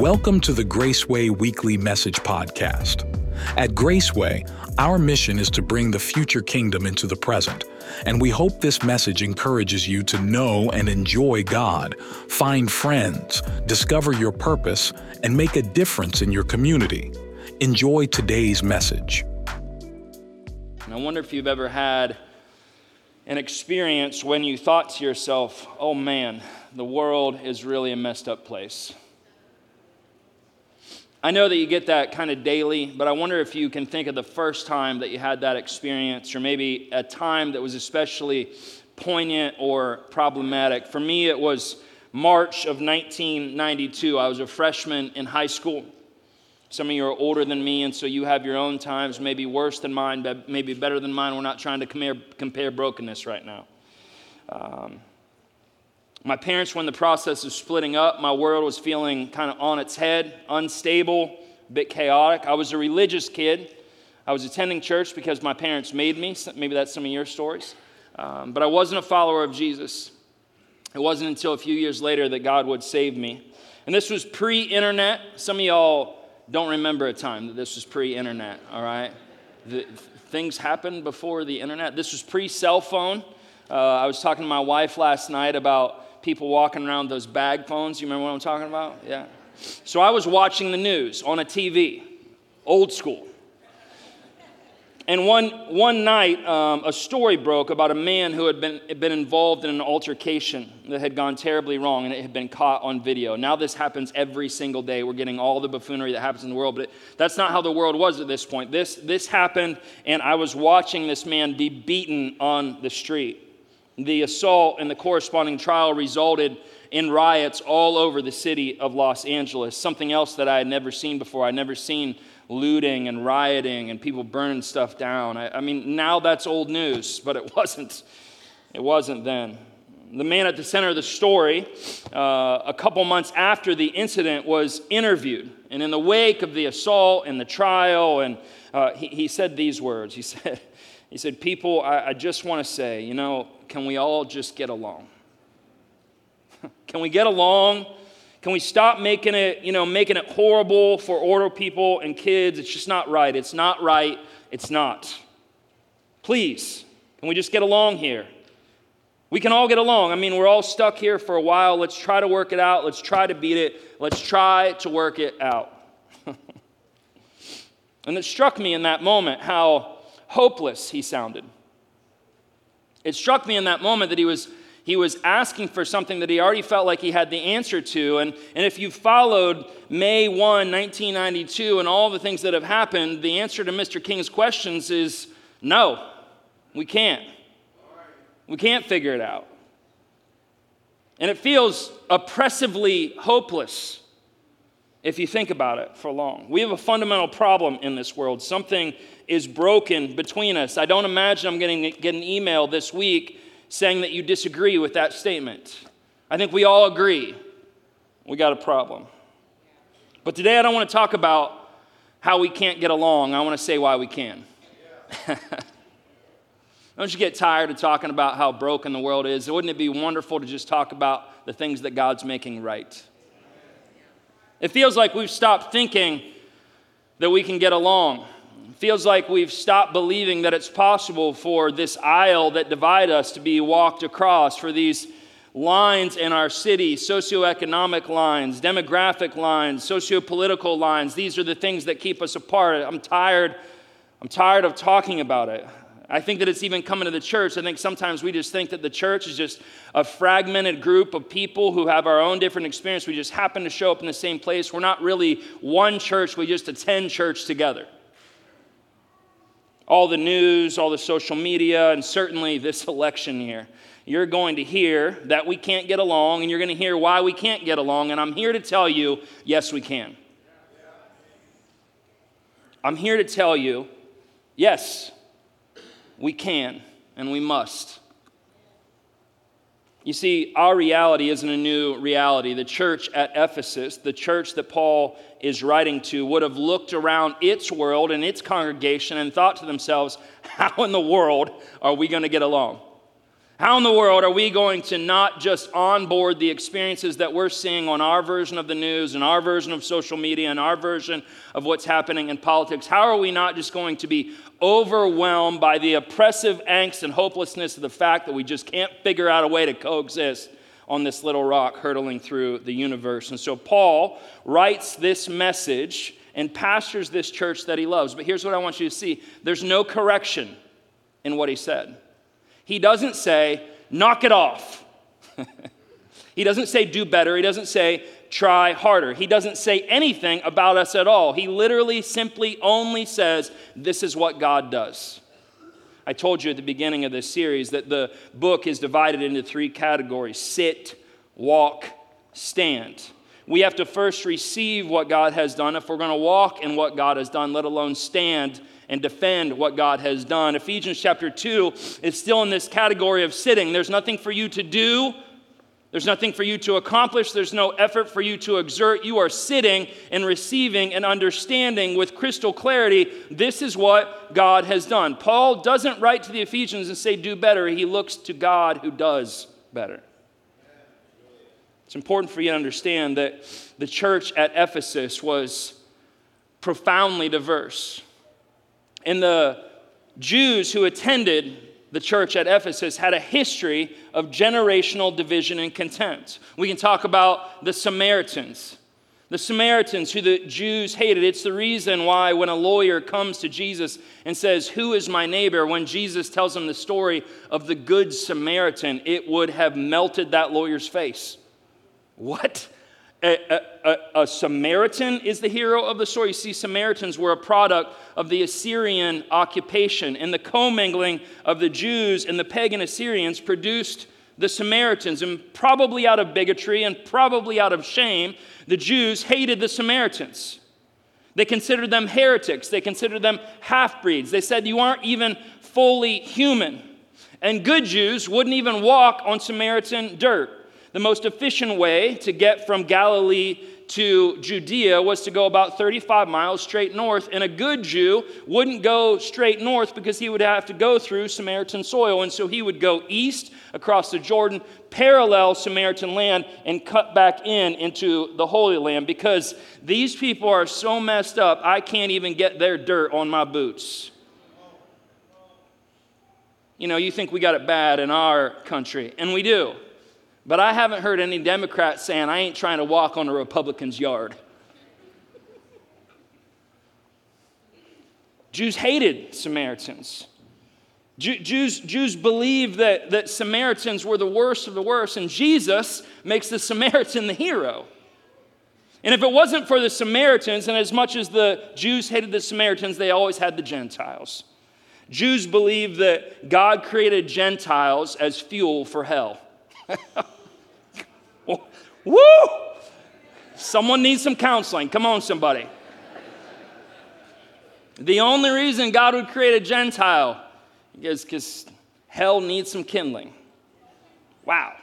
Welcome to the Graceway Weekly Message Podcast. At Graceway, our mission is to bring the future kingdom into the present, and we hope this message encourages you to know and enjoy God, find friends, discover your purpose, and make a difference in your community. Enjoy today's message. And I wonder if you've ever had an experience when you thought to yourself, oh man, the world is really a messed up place. I know that you get that kind of daily, but I wonder if you can think of the first time that you had that experience, or maybe a time that was especially poignant or problematic. For me, it was March of 1992. I was a freshman in high school. Some of you are older than me, and so you have your own times, maybe worse than mine, but maybe better than mine. We're not trying to compare, compare brokenness right now. Um, my parents were in the process of splitting up. My world was feeling kind of on its head, unstable, a bit chaotic. I was a religious kid. I was attending church because my parents made me. Maybe that's some of your stories. Um, but I wasn't a follower of Jesus. It wasn't until a few years later that God would save me. And this was pre internet. Some of y'all don't remember a time that this was pre internet, all right? The, things happened before the internet. This was pre cell phone. Uh, I was talking to my wife last night about people walking around those bag phones. You remember what I'm talking about? Yeah. So I was watching the news on a TV, old school. And one, one night, um, a story broke about a man who had been, been involved in an altercation that had gone terribly wrong and it had been caught on video. Now, this happens every single day. We're getting all the buffoonery that happens in the world, but it, that's not how the world was at this point. This, this happened, and I was watching this man be beaten on the street. The assault and the corresponding trial resulted in riots all over the city of Los Angeles, something else that I had never seen before. I'd never seen looting and rioting and people burning stuff down. I, I mean, now that's old news, but it wasn't. It wasn't then. The man at the center of the story, uh, a couple months after the incident, was interviewed. And in the wake of the assault and the trial, and uh, he, he said these words. He said, he said, People, I, I just want to say, you know, can we all just get along? can we get along? Can we stop making it, you know, making it horrible for older people and kids? It's just not right. It's not right. It's not. Please, can we just get along here? We can all get along. I mean, we're all stuck here for a while. Let's try to work it out. Let's try to beat it. Let's try to work it out. and it struck me in that moment how hopeless he sounded. It struck me in that moment that he was, he was asking for something that he already felt like he had the answer to. And, and if you followed May 1, 1992, and all the things that have happened, the answer to Mr. King's questions is no, we can't. We can't figure it out. And it feels oppressively hopeless if you think about it for long. We have a fundamental problem in this world. Something is broken between us. I don't imagine I'm going to get an email this week saying that you disagree with that statement. I think we all agree we got a problem. But today I don't want to talk about how we can't get along. I want to say why we can. don't you get tired of talking about how broken the world is? Wouldn't it be wonderful to just talk about the things that God's making right? It feels like we've stopped thinking that we can get along feels like we've stopped believing that it's possible for this aisle that divide us to be walked across, for these lines in our city socioeconomic lines, demographic lines, sociopolitical lines. These are the things that keep us apart. I'm tired. I'm tired of talking about it. I think that it's even coming to the church. I think sometimes we just think that the church is just a fragmented group of people who have our own different experience. We just happen to show up in the same place. We're not really one church, we just attend church together all the news, all the social media, and certainly this election year. You're going to hear that we can't get along, and you're going to hear why we can't get along. And I'm here to tell you yes, we can. I'm here to tell you yes, we can, and we must. You see, our reality isn't a new reality. The church at Ephesus, the church that Paul is writing to, would have looked around its world and its congregation and thought to themselves, how in the world are we going to get along? How in the world are we going to not just onboard the experiences that we're seeing on our version of the news and our version of social media and our version of what's happening in politics? How are we not just going to be overwhelmed by the oppressive angst and hopelessness of the fact that we just can't figure out a way to coexist on this little rock hurtling through the universe? And so Paul writes this message and pastors this church that he loves. But here's what I want you to see there's no correction in what he said. He doesn't say, knock it off. he doesn't say, do better. He doesn't say, try harder. He doesn't say anything about us at all. He literally simply only says, this is what God does. I told you at the beginning of this series that the book is divided into three categories sit, walk, stand. We have to first receive what God has done if we're going to walk in what God has done, let alone stand and defend what God has done. Ephesians chapter 2 is still in this category of sitting. There's nothing for you to do, there's nothing for you to accomplish, there's no effort for you to exert. You are sitting and receiving and understanding with crystal clarity this is what God has done. Paul doesn't write to the Ephesians and say, do better. He looks to God who does better. It's important for you to understand that the church at Ephesus was profoundly diverse. And the Jews who attended the church at Ephesus had a history of generational division and contempt. We can talk about the Samaritans. The Samaritans, who the Jews hated, it's the reason why when a lawyer comes to Jesus and says, Who is my neighbor? when Jesus tells him the story of the Good Samaritan, it would have melted that lawyer's face. What? a, a, a, Samaritan is the hero of the story. You see, Samaritans were a product of the Assyrian occupation, and the commingling of the Jews and the pagan Assyrians produced the Samaritans. And probably out of bigotry and probably out of shame, the Jews hated the Samaritans. They considered them heretics, they considered them half breeds. They said, You aren't even fully human. And good Jews wouldn't even walk on Samaritan dirt. The most efficient way to get from Galilee to Judea was to go about 35 miles straight north, and a good Jew wouldn't go straight north because he would have to go through Samaritan soil. And so he would go east across the Jordan, parallel Samaritan land, and cut back in into the Holy Land because these people are so messed up, I can't even get their dirt on my boots. You know, you think we got it bad in our country, and we do. But I haven't heard any Democrats saying, I ain't trying to walk on a Republican's yard. Jews hated Samaritans. Jews, Jews believed that, that Samaritans were the worst of the worst, and Jesus makes the Samaritan the hero. And if it wasn't for the Samaritans, and as much as the Jews hated the Samaritans, they always had the Gentiles. Jews believed that God created Gentiles as fuel for hell. Woo! Someone needs some counseling. Come on, somebody. the only reason God would create a Gentile is because hell needs some kindling. Wow.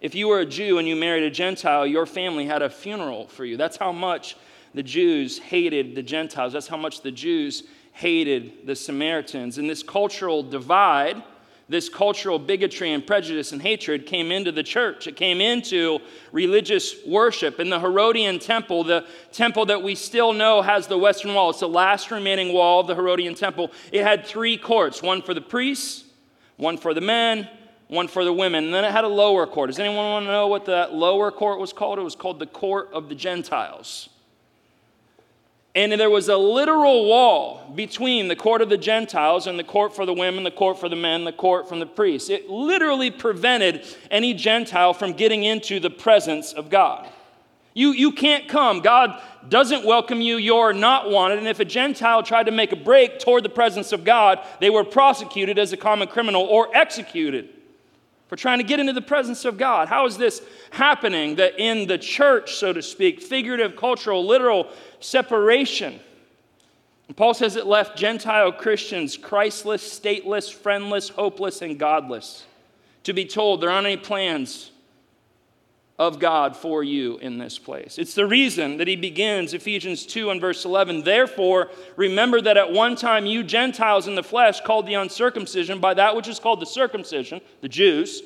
If you were a Jew and you married a Gentile, your family had a funeral for you. That's how much the Jews hated the Gentiles. That's how much the Jews hated the Samaritans. And this cultural divide this cultural bigotry and prejudice and hatred came into the church. It came into religious worship. In the Herodian temple, the temple that we still know has the western wall, it's the last remaining wall of the Herodian temple. It had three courts one for the priests, one for the men, one for the women. And then it had a lower court. Does anyone want to know what that lower court was called? It was called the court of the Gentiles. And there was a literal wall between the court of the Gentiles and the court for the women, the court for the men, the court from the priests. It literally prevented any Gentile from getting into the presence of God. You, you can't come. God doesn't welcome you. You're not wanted. And if a Gentile tried to make a break toward the presence of God, they were prosecuted as a common criminal or executed for trying to get into the presence of God. How is this happening that in the church, so to speak, figurative, cultural, literal separation. Paul says it left Gentile Christians Christless, stateless, friendless, hopeless, and godless. To be told there aren't any plans of God for you in this place. It's the reason that he begins Ephesians 2 and verse 11. Therefore, remember that at one time you Gentiles in the flesh called the uncircumcision by that which is called the circumcision, the Jews,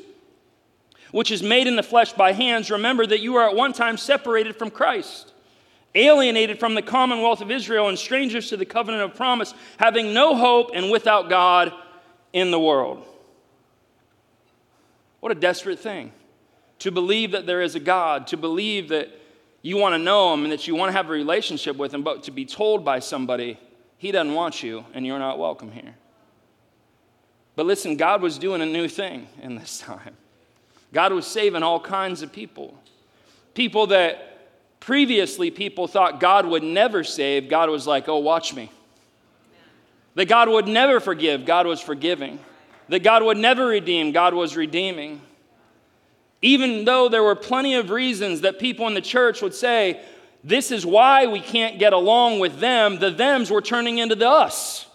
which is made in the flesh by hands. Remember that you were at one time separated from Christ, alienated from the commonwealth of Israel, and strangers to the covenant of promise, having no hope and without God in the world. What a desperate thing to believe that there is a God, to believe that you want to know Him and that you want to have a relationship with Him, but to be told by somebody, He doesn't want you and you're not welcome here. But listen, God was doing a new thing in this time. God was saving all kinds of people. People that previously people thought God would never save, God was like, oh, watch me. That God would never forgive, God was forgiving. That God would never redeem, God was redeeming. Even though there were plenty of reasons that people in the church would say, this is why we can't get along with them, the thems were turning into the us.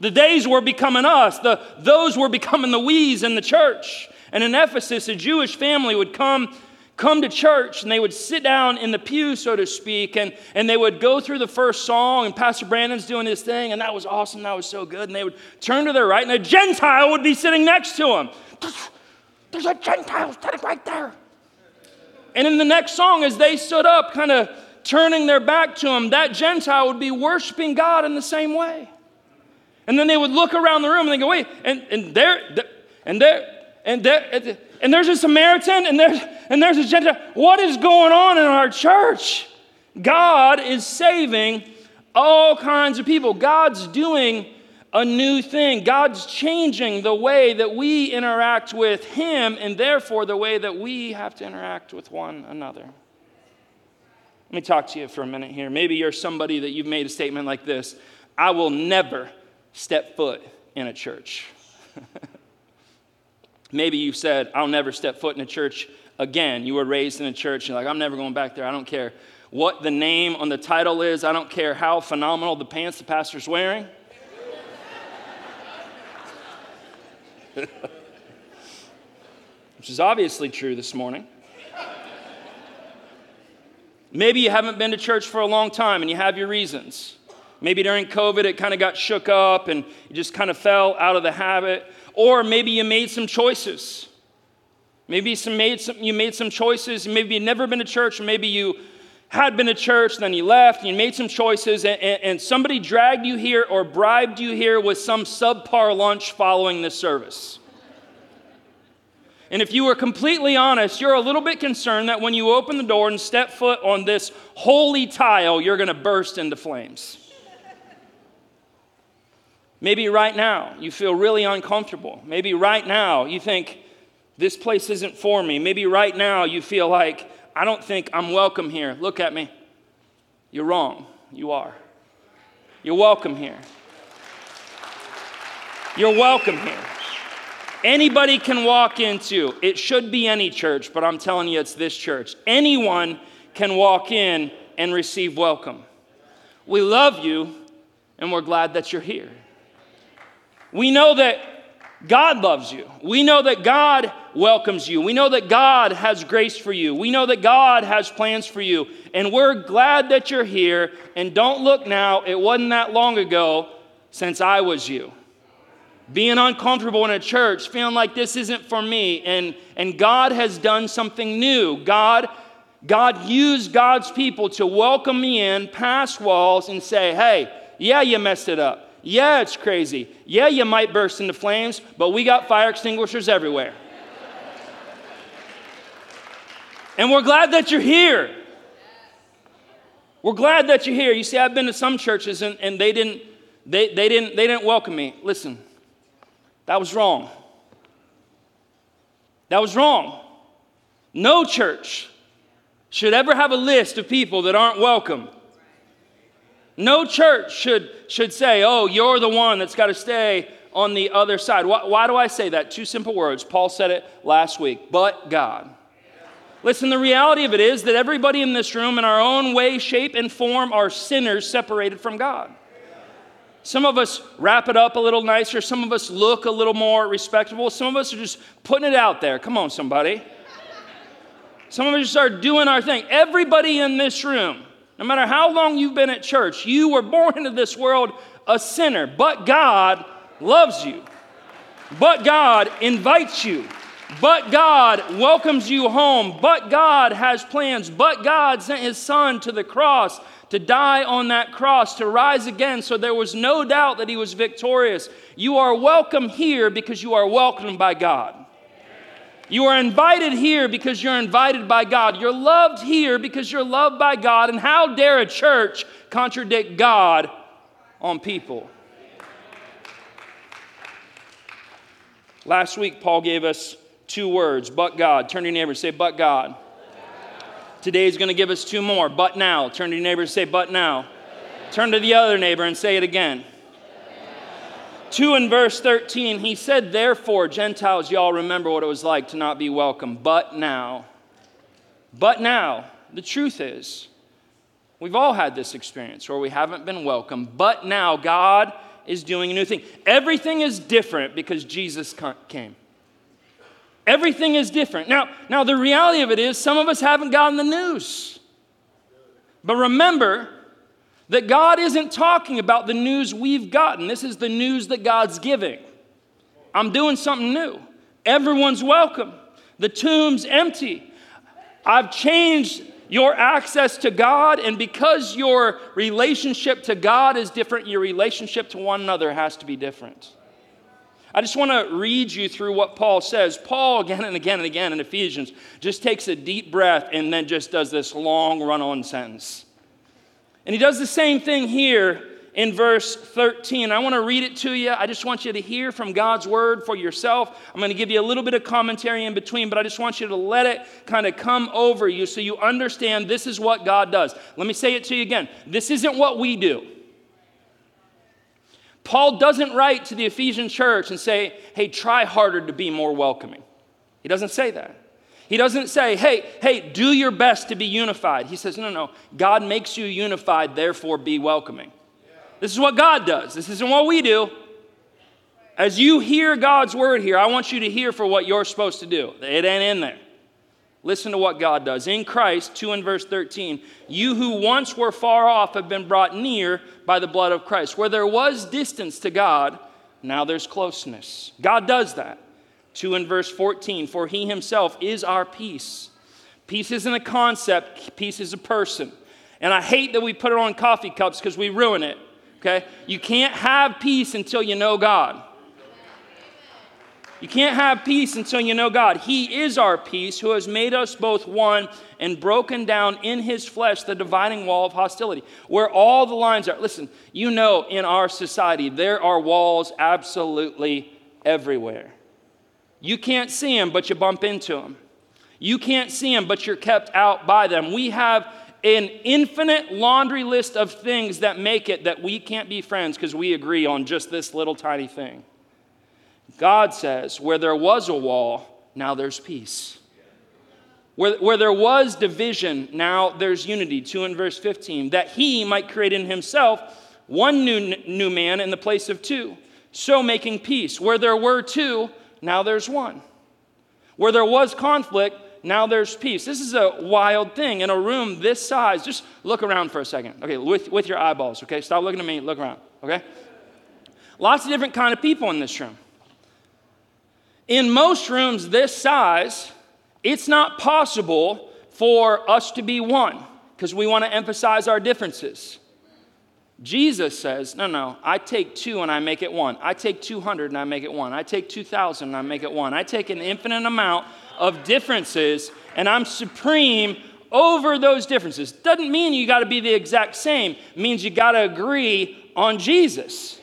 The days were becoming us, the those were becoming the we's in the church. And in Ephesus, a Jewish family would come come to church and they would sit down in the pew, so to speak, and, and they would go through the first song, and Pastor Brandon's doing his thing, and that was awesome, that was so good. And they would turn to their right, and a Gentile would be sitting next to them. There's a Gentile sitting right there. And in the next song, as they stood up, kind of turning their back to him, that Gentile would be worshiping God in the same way. And then they would look around the room and they go, wait, and, and there, and there, and there, and there's a Samaritan, and there's, and there's a Gentile. What is going on in our church? God is saving all kinds of people. God's doing a new thing. God's changing the way that we interact with Him and therefore the way that we have to interact with one another. Let me talk to you for a minute here. Maybe you're somebody that you've made a statement like this I will never step foot in a church. Maybe you've said, I'll never step foot in a church again. You were raised in a church, and you're like, I'm never going back there. I don't care what the name on the title is, I don't care how phenomenal the pants the pastor's wearing. Which is obviously true this morning. Maybe you haven't been to church for a long time and you have your reasons. Maybe during COVID it kind of got shook up and you just kind of fell out of the habit. Or maybe you made some choices. Maybe some made some, you made some choices. Maybe you've never been to church, maybe you had been to church, then you left, and you made some choices, and, and, and somebody dragged you here or bribed you here with some subpar lunch following this service. And if you were completely honest, you're a little bit concerned that when you open the door and step foot on this holy tile, you're going to burst into flames. Maybe right now you feel really uncomfortable. Maybe right now you think, this place isn't for me. Maybe right now you feel like, I don't think I'm welcome here. Look at me. You're wrong. You are. You're welcome here. You're welcome here. Anybody can walk into, it should be any church, but I'm telling you it's this church. Anyone can walk in and receive welcome. We love you and we're glad that you're here. We know that God loves you. We know that God welcomes you. We know that God has grace for you. We know that God has plans for you. And we're glad that you're here. And don't look now, it wasn't that long ago since I was you. Being uncomfortable in a church, feeling like this isn't for me. And, and God has done something new. God, God used God's people to welcome me in past walls and say, hey, yeah, you messed it up. Yeah, it's crazy. Yeah, you might burst into flames, but we got fire extinguishers everywhere. and we're glad that you're here. We're glad that you're here. You see, I've been to some churches and, and they, didn't, they, they, didn't, they didn't welcome me. Listen, that was wrong. That was wrong. No church should ever have a list of people that aren't welcome. No church should, should say, oh, you're the one that's got to stay on the other side. Why, why, do I say that? Two simple words. Paul said it last week, but God. Listen, the reality of it is that everybody in this room, in our own way, shape, and form, are sinners separated from God. Some of us wrap it up a little nicer. Some of us look a little more respectable. Some of us are just putting it out there. Come on, somebody. Some of us start doing our thing. Everybody in this room, no matter how long you've been at church, you were born into this world a sinner, but God loves you. But God invites you. But God welcomes you home. But God has plans. But God sent his son to the cross to die on that cross, to rise again, so there was no doubt that he was victorious. You are welcome here because you are welcomed by God. You are invited here because you're invited by God. You're loved here because you're loved by God. And how dare a church contradict God on people? Last week, Paul gave us two words, but God. Turn to your neighbor and say, but God. Today he's going to give us two more, but now. Turn to your neighbor and say, but now. Turn to the other neighbor and say it again. 2 and verse 13, he said, Therefore, Gentiles, y'all remember what it was like to not be welcome. But now, but now, the truth is, we've all had this experience where we haven't been welcome. But now, God is doing a new thing. Everything is different because Jesus came. Everything is different. Now, now the reality of it is, some of us haven't gotten the news. But remember, that God isn't talking about the news we've gotten. This is the news that God's giving. I'm doing something new. Everyone's welcome. The tomb's empty. I've changed your access to God, and because your relationship to God is different, your relationship to one another has to be different. I just want to read you through what Paul says. Paul, again and again and again in Ephesians, just takes a deep breath and then just does this long run on sentence. And he does the same thing here in verse 13. I want to read it to you. I just want you to hear from God's word for yourself. I'm going to give you a little bit of commentary in between, but I just want you to let it kind of come over you so you understand this is what God does. Let me say it to you again. This isn't what we do. Paul doesn't write to the Ephesian church and say, hey, try harder to be more welcoming. He doesn't say that. He doesn't say, hey, hey, do your best to be unified. He says, no, no, God makes you unified, therefore be welcoming. This is what God does. This isn't what we do. As you hear God's word here, I want you to hear for what you're supposed to do. It ain't in there. Listen to what God does. In Christ, 2 and verse 13, you who once were far off have been brought near by the blood of Christ. Where there was distance to God, now there's closeness. God does that. 2 and verse 14, for he himself is our peace. Peace isn't a concept, peace is a person. And I hate that we put it on coffee cups because we ruin it. Okay? You can't have peace until you know God. You can't have peace until you know God. He is our peace, who has made us both one and broken down in his flesh the dividing wall of hostility, where all the lines are. Listen, you know, in our society, there are walls absolutely everywhere. You can't see them, but you bump into them. You can't see them, but you're kept out by them. We have an infinite laundry list of things that make it that we can't be friends because we agree on just this little tiny thing. God says, where there was a wall, now there's peace. Where, where there was division, now there's unity. 2 in verse 15. That he might create in himself one new, new man in the place of two, so making peace. Where there were two, now there's one. Where there was conflict, now there's peace. This is a wild thing in a room this size. Just look around for a second. Okay, with, with your eyeballs, okay? Stop looking at me, look around, okay? Lots of different kind of people in this room. In most rooms this size, it's not possible for us to be one because we want to emphasize our differences. Jesus says, no, no, I take two and I make it one. I take 200 and I make it one. I take 2,000 and I make it one. I take an infinite amount of differences and I'm supreme over those differences. Doesn't mean you got to be the exact same, it means you got to agree on Jesus.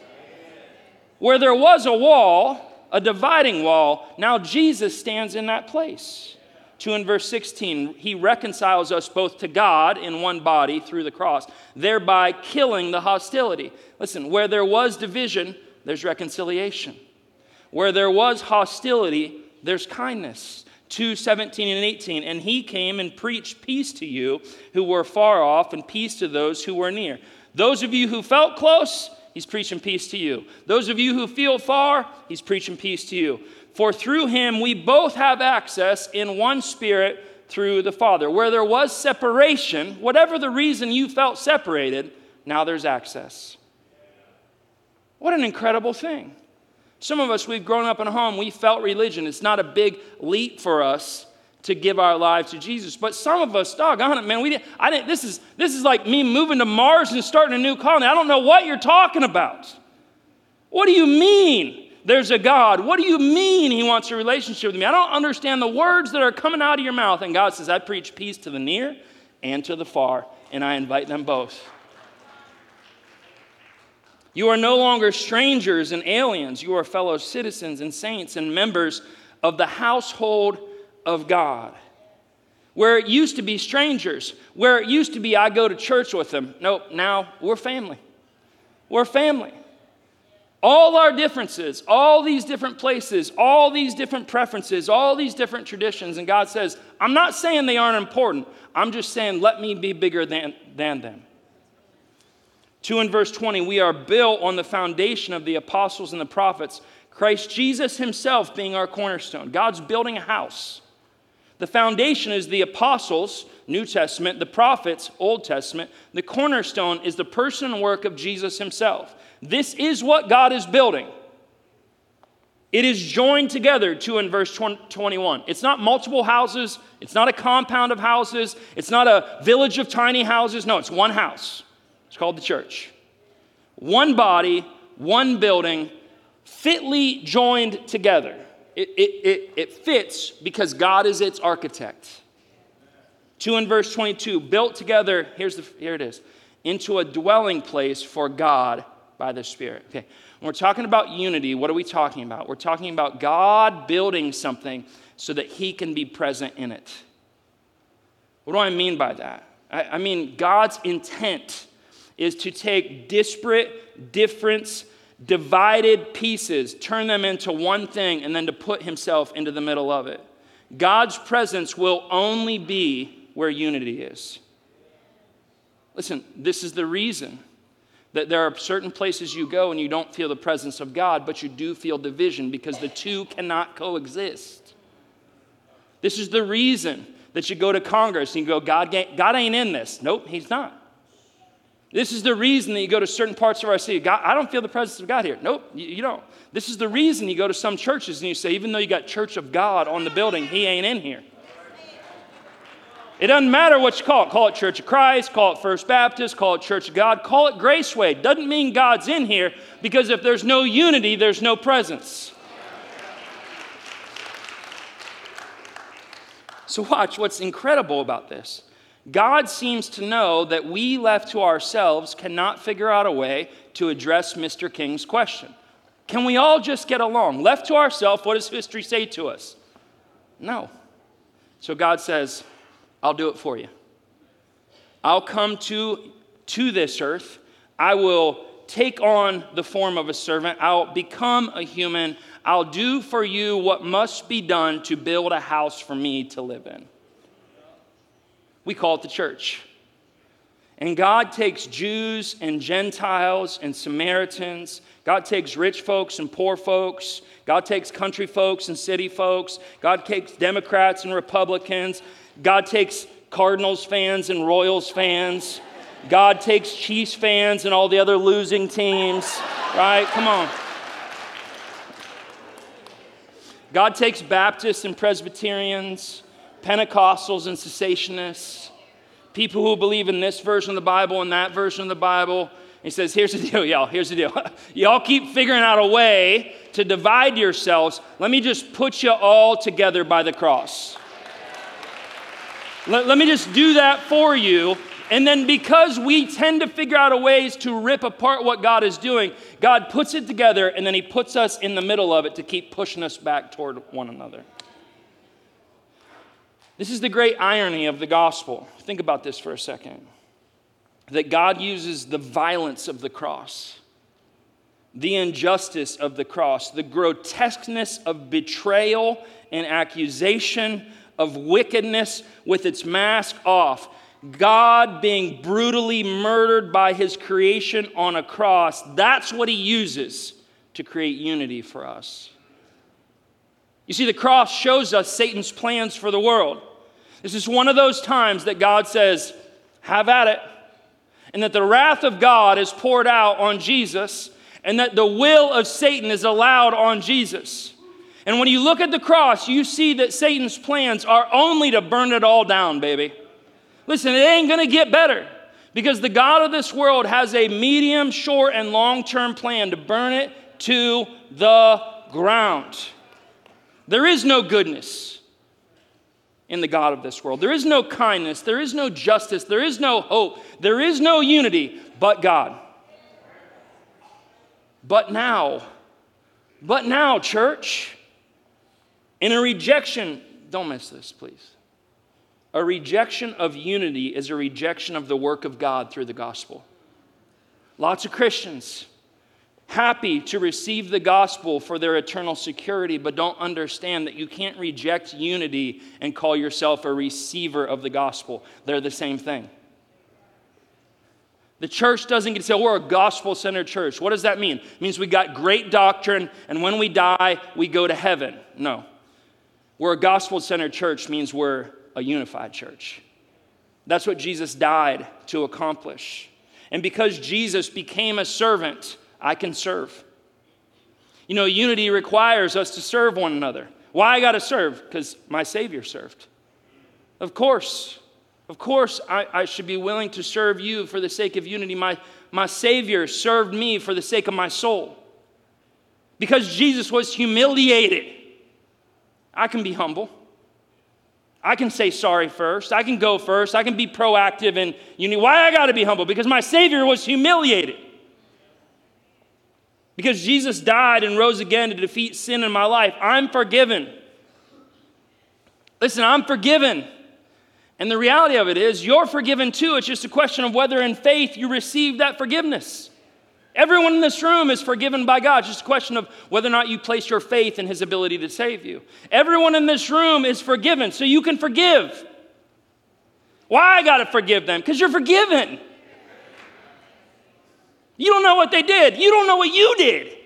Where there was a wall, a dividing wall, now Jesus stands in that place. 2 in verse 16, he reconciles us both to God in one body through the cross, thereby killing the hostility. Listen, where there was division, there's reconciliation. Where there was hostility, there's kindness. 2 17 and 18. And he came and preached peace to you who were far off, and peace to those who were near. Those of you who felt close, he's preaching peace to you. Those of you who feel far, he's preaching peace to you. For through him we both have access in one spirit through the Father. Where there was separation, whatever the reason you felt separated, now there's access. What an incredible thing. Some of us, we've grown up in a home, we felt religion. It's not a big leap for us to give our lives to Jesus. But some of us, doggone it, man, we didn't, I didn't, this is, this is like me moving to Mars and starting a new colony. I don't know what you're talking about. What do you mean there's a God? What do you mean he wants a relationship with me? I don't understand the words that are coming out of your mouth. And God says, I preach peace to the near and to the far, and I invite them both. You are no longer strangers and aliens. You are fellow citizens and saints and members of the household of God. Where it used to be strangers, where it used to be I go to church with them, nope, now we're family. We're family. All our differences, all these different places, all these different preferences, all these different traditions, and God says, I'm not saying they aren't important. I'm just saying, let me be bigger than, than them. 2 in verse 20, we are built on the foundation of the apostles and the prophets, Christ Jesus himself being our cornerstone. God's building a house. The foundation is the apostles, New Testament, the prophets, Old Testament. The cornerstone is the person and work of Jesus himself. This is what God is building. It is joined together, 2 in verse 21. It's not multiple houses, it's not a compound of houses, it's not a village of tiny houses. No, it's one house. It's called the church. One body, one building, fitly joined together. It, it, it, it fits because God is its architect. 2 in verse 22, built together, here's the, here it is, into a dwelling place for God by the Spirit. Okay, when we're talking about unity, what are we talking about? We're talking about God building something so that He can be present in it. What do I mean by that? I, I mean, God's intent is to take disparate, different, divided pieces, turn them into one thing, and then to put himself into the middle of it. God's presence will only be where unity is. Listen, this is the reason that there are certain places you go and you don't feel the presence of God, but you do feel division because the two cannot coexist. This is the reason that you go to Congress and you go, God, God ain't in this. Nope, He's not. This is the reason that you go to certain parts of our city. God, I don't feel the presence of God here. Nope, you, you don't. This is the reason you go to some churches and you say, even though you got Church of God on the building, He ain't in here. It doesn't matter what you call it. Call it Church of Christ, call it First Baptist, call it Church of God, call it Graceway. Doesn't mean God's in here because if there's no unity, there's no presence. So, watch what's incredible about this. God seems to know that we, left to ourselves, cannot figure out a way to address Mr. King's question. Can we all just get along? Left to ourselves, what does history say to us? No. So God says, I'll do it for you. I'll come to, to this earth. I will take on the form of a servant. I'll become a human. I'll do for you what must be done to build a house for me to live in. We call it the church. And God takes Jews and Gentiles and Samaritans. God takes rich folks and poor folks. God takes country folks and city folks. God takes Democrats and Republicans. God takes Cardinals fans and Royals fans. God takes Chiefs fans and all the other losing teams, right? Come on. God takes Baptists and Presbyterians. Pentecostals and cessationists, people who believe in this version of the Bible and that version of the Bible. He says, Here's the deal, y'all. Here's the deal. y'all keep figuring out a way to divide yourselves. Let me just put you all together by the cross. Let, let me just do that for you. And then, because we tend to figure out ways to rip apart what God is doing, God puts it together and then He puts us in the middle of it to keep pushing us back toward one another. This is the great irony of the gospel. Think about this for a second that God uses the violence of the cross, the injustice of the cross, the grotesqueness of betrayal and accusation, of wickedness with its mask off. God being brutally murdered by his creation on a cross, that's what he uses to create unity for us. You see, the cross shows us Satan's plans for the world. This is one of those times that God says, Have at it. And that the wrath of God is poured out on Jesus, and that the will of Satan is allowed on Jesus. And when you look at the cross, you see that Satan's plans are only to burn it all down, baby. Listen, it ain't gonna get better because the God of this world has a medium, short, and long term plan to burn it to the ground. There is no goodness in the God of this world. There is no kindness. There is no justice. There is no hope. There is no unity but God. But now, but now, church, in a rejection, don't miss this, please. A rejection of unity is a rejection of the work of God through the gospel. Lots of Christians happy to receive the gospel for their eternal security, but don't understand that you can't reject unity and call yourself a receiver of the gospel. They're the same thing. The church doesn't get to say, oh, we're a gospel centered church. What does that mean? It means we got great doctrine, and when we die, we go to heaven. No. We're a gospel centered church means we're a unified church. That's what Jesus died to accomplish. And because Jesus became a servant, I can serve. You know, unity requires us to serve one another. Why I got to serve? Because my Savior served. Of course, of course, I, I, should be willing to serve you for the sake of unity. My, my Savior served me for the sake of my soul. Because Jesus was humiliated, I can be humble. I can say sorry first. I can go first. I can be proactive in unity. Why I got to be humble? Because my Savior was humiliated. Because Jesus died and rose again to defeat sin in my life, I'm forgiven. Listen, I'm forgiven. And the reality of it is, you're forgiven too. It's just a question of whether in faith you receive that forgiveness. Everyone in this room is forgiven by God. It's just a question of whether or not you place your faith in His ability to save you. Everyone in this room is forgiven, so you can forgive. Why I got to forgive them? Because you're forgiven. You don't know what they did. You don't know what you did.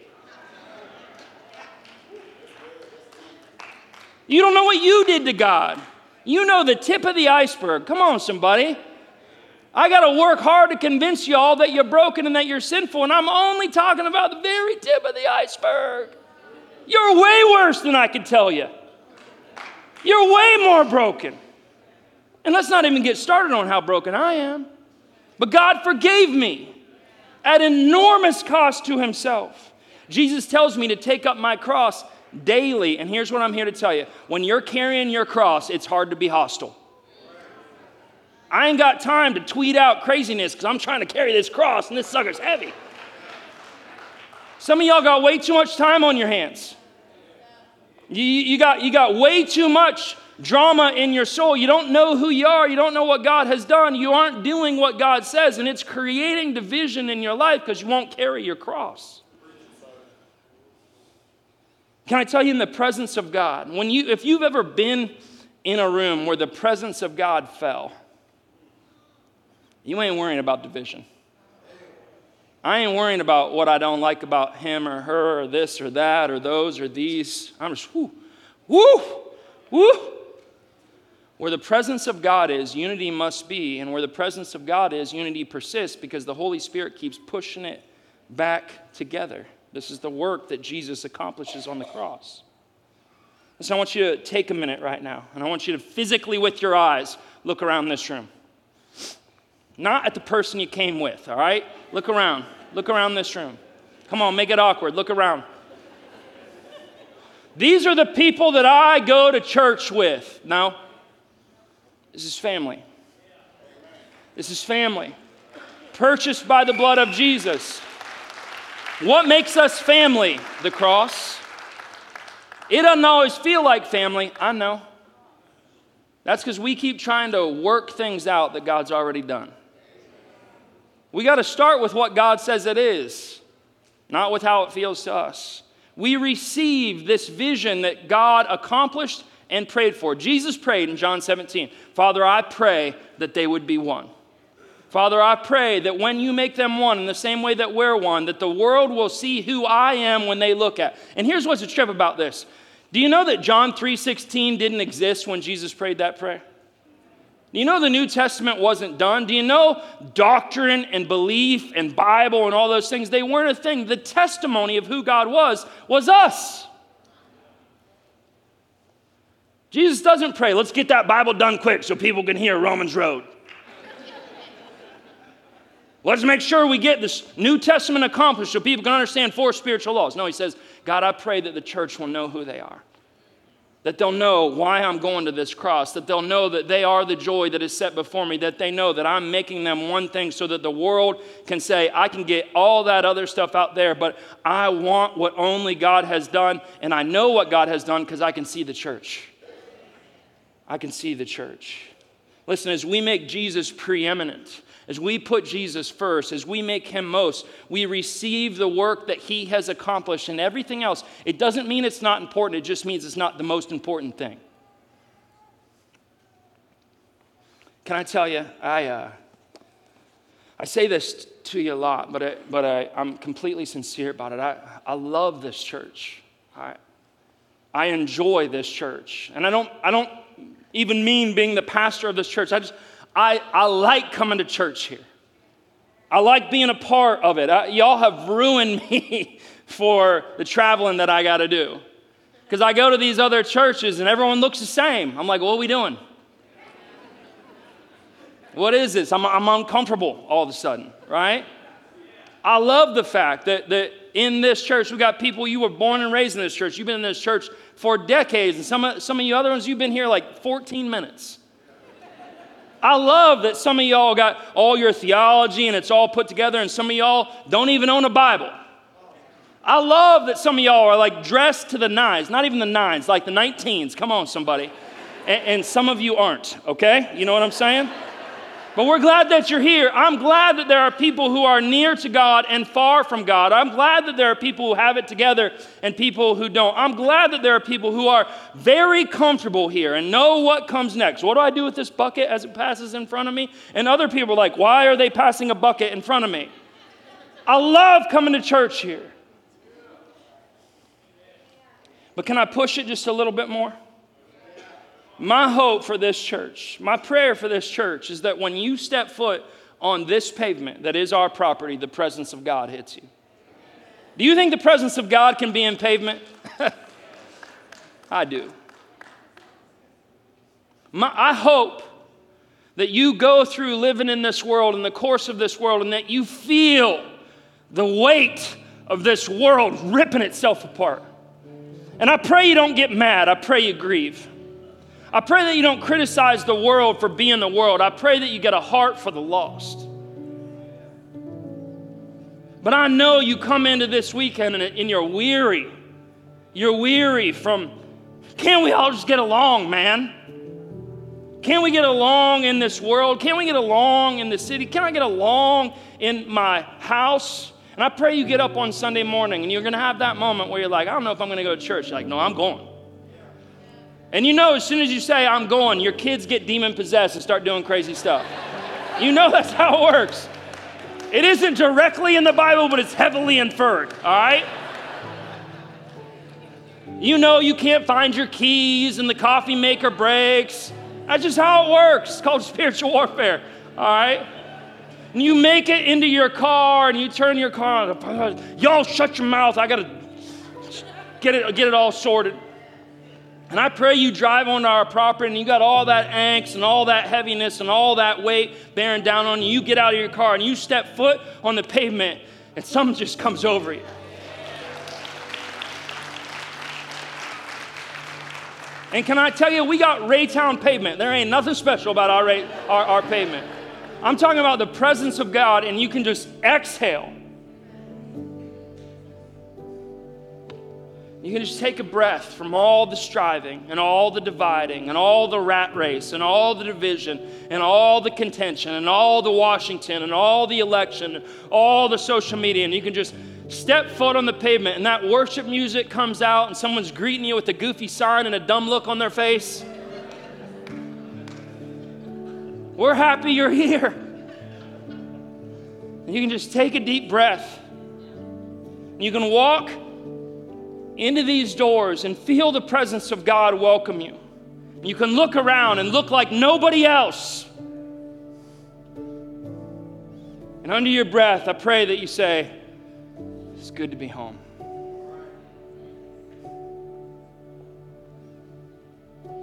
You don't know what you did to God. You know the tip of the iceberg. Come on, somebody. I got to work hard to convince you all that you're broken and that you're sinful, and I'm only talking about the very tip of the iceberg. You're way worse than I can tell you. You're way more broken. And let's not even get started on how broken I am. But God forgave me at enormous cost to himself. Jesus tells me to take up my cross daily. And here's what I'm here to tell you when you're carrying your cross, it's hard to be hostile. I ain't got time to tweet out craziness because I'm trying to carry this cross and this sucker's heavy. Some of y'all got way too much time on your hands. You, you, got, you got way too much drama in your soul. You don't know who you are. You don't know what God has done. You aren't doing what God says, and it's creating division in your life because you won't carry your cross. Can I tell you in the presence of God, when you, if you've ever been in a room where the presence of God fell, you ain't worrying about division. I ain't worrying about what I don't like about him or her or this or that or those or these. I'm just, whoo, whoo, whoo. Where the presence of God is, unity must be. And where the presence of God is, unity persists because the Holy Spirit keeps pushing it back together. This is the work that Jesus accomplishes on the cross. So I want you to take a minute right now, and I want you to physically, with your eyes, look around this room. Not at the person you came with, all right? Look around. Look around this room. Come on, make it awkward. Look around. These are the people that I go to church with. Now, this is family. This is family. Purchased by the blood of Jesus. What makes us family? The cross. It doesn't always feel like family, I know. That's because we keep trying to work things out that God's already done. We got to start with what God says it is, not with how it feels to us. We receive this vision that God accomplished and prayed for. Jesus prayed in John 17 Father, I pray that they would be one. Father, I pray that when you make them one in the same way that we're one, that the world will see who I am when they look at. And here's what's a trip about this. Do you know that John 3:16 didn't exist when Jesus prayed that prayer? Do you know the New Testament wasn't done? Do you know doctrine and belief and Bible and all those things? They weren't a thing. The testimony of who God was was us. Jesus doesn't pray, let's get that Bible done quick so people can hear Romans Road. let's make sure we get this New Testament accomplished so people can understand four spiritual laws. No, he says, God, I pray that the church will know who they are that they'll know why I'm going to this cross, that they'll know that they are the joy that is set before me, that they know that I'm making them one thing so that the world can say, I can get all that other stuff out there, but I want what only God has done, and I know what God has done because I can see the church. I can see the church. Listen, as we make Jesus preeminent, as we put Jesus first, as we make him most, we receive the work that he has accomplished and everything else. It doesn't mean it's not important, it just means it's not the most important thing. Can I tell you, I, uh, I say this to you a lot, but, I, but I, I'm completely sincere about it. I, I love this church. I, I enjoy this church. And I don't, I don't even mean being the pastor of this church. I just, I, I like coming to church here. I like being a part of it. I, y'all have ruined me for the traveling that I got to do. Because I go to these other churches and everyone looks the same. I'm like, what are we doing? What is this? I'm, I'm uncomfortable all of a sudden, right? I love the fact that, that in this church, we got people, you were born and raised in this church. You've been in this church for decades. And some of, some of you other ones, you've been here like 14 minutes. I love that some of y'all got all your theology and it's all put together, and some of y'all don't even own a Bible. I love that some of y'all are like dressed to the nines, not even the nines, like the 19s. Come on, somebody. And, and some of you aren't, okay? You know what I'm saying? But we're glad that you're here. I'm glad that there are people who are near to God and far from God. I'm glad that there are people who have it together and people who don't. I'm glad that there are people who are very comfortable here and know what comes next. What do I do with this bucket as it passes in front of me? And other people are like, why are they passing a bucket in front of me? I love coming to church here. But can I push it just a little bit more? My hope for this church, my prayer for this church is that when you step foot on this pavement that is our property, the presence of God hits you. Do you think the presence of God can be in pavement? I do. My, I hope that you go through living in this world, in the course of this world, and that you feel the weight of this world ripping itself apart. And I pray you don't get mad, I pray you grieve. I pray that you don't criticize the world for being the world. I pray that you get a heart for the lost. But I know you come into this weekend and, you're weary. You're weary from, can't we all just get along, man? Can we get along in this world? Can we get along in the city? Can I get along in my house? And I pray you get up on Sunday morning and you're going to have that moment where you're like, I don't know if I'm going to go to church. You're like, no, I'm going. And you know, as soon as you say, I'm going, your kids get demon possessed and start doing crazy stuff. You know that's how it works. It isn't directly in the Bible, but it's heavily inferred, all right? You know you can't find your keys and the coffee maker breaks. That's just how it works. It's called spiritual warfare, all right? And you make it into your car and you turn your car on. Y'all shut your mouth. I got to get it, get it all sorted. And I pray you drive onto our property and you got all that angst and all that heaviness and all that weight bearing down on you. You get out of your car and you step foot on the pavement and something just comes over you. And can I tell you, we got Raytown pavement. There ain't nothing special about our, our, our pavement. I'm talking about the presence of God, and you can just exhale You can just take a breath from all the striving and all the dividing and all the rat race and all the division and all the contention and all the Washington and all the election and all the social media. And you can just step foot on the pavement and that worship music comes out and someone's greeting you with a goofy sign and a dumb look on their face. We're happy you're here. And you can just take a deep breath. You can walk into these doors and feel the presence of God welcome you. You can look around and look like nobody else. And under your breath, I pray that you say, It's good to be home.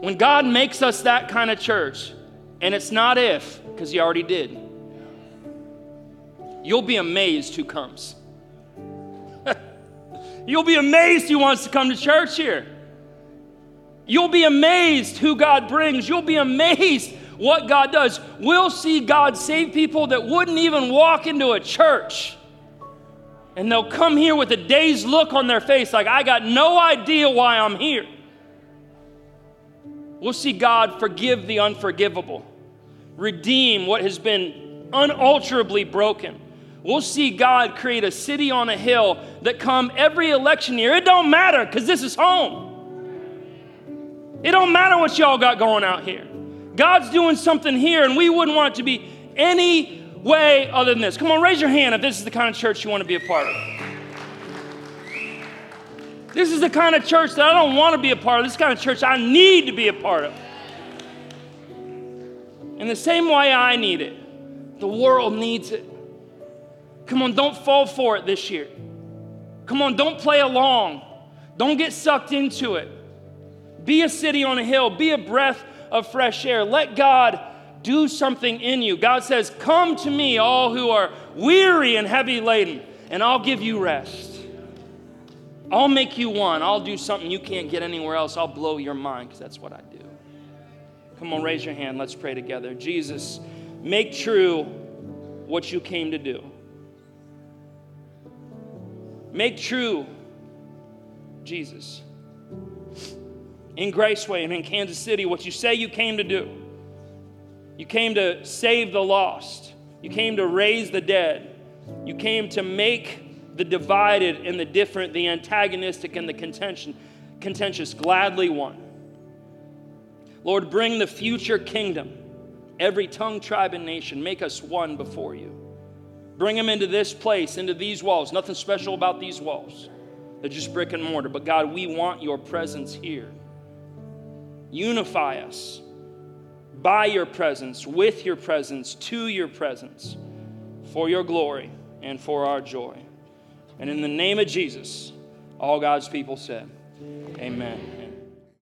When God makes us that kind of church, and it's not if, because He already did, you'll be amazed who comes you'll be amazed who wants to come to church here. You'll be amazed who God brings. You'll be amazed what God does. We'll see God save people that wouldn't even walk into a church. And they'll come here with a dazed look on their face, like, I got no idea why I'm here. We'll see God forgive the unforgivable, redeem what has been unalterably broken. We'll see God create a city on a hill that come every election year. It don't matter because this is home. It don't matter what y'all got going out here. God's doing something here, and we wouldn't want it to be any way other than this. Come on, raise your hand if this is the kind of church you want to be a part of. This is the kind of church that I don't want to be a part of. This kind of church I need to be a part of. In the same way I need it, the world needs it. Come on, don't fall for it this year. Come on, don't play along. Don't get sucked into it. Be a city on a hill, be a breath of fresh air. Let God do something in you. God says, Come to me, all who are weary and heavy laden, and I'll give you rest. I'll make you one. I'll do something you can't get anywhere else. I'll blow your mind because that's what I do. Come on, raise your hand. Let's pray together. Jesus, make true what you came to do. Make true, Jesus in Graceway and in Kansas City what you say you came to do. You came to save the lost, you came to raise the dead, you came to make the divided and the different, the antagonistic and the contention, contentious gladly one. Lord, bring the future kingdom, every tongue, tribe, and nation. Make us one before you. Bring them into this place, into these walls. Nothing special about these walls. They're just brick and mortar. But God, we want your presence here. Unify us by your presence, with your presence, to your presence, for your glory and for our joy. And in the name of Jesus, all God's people said, Amen.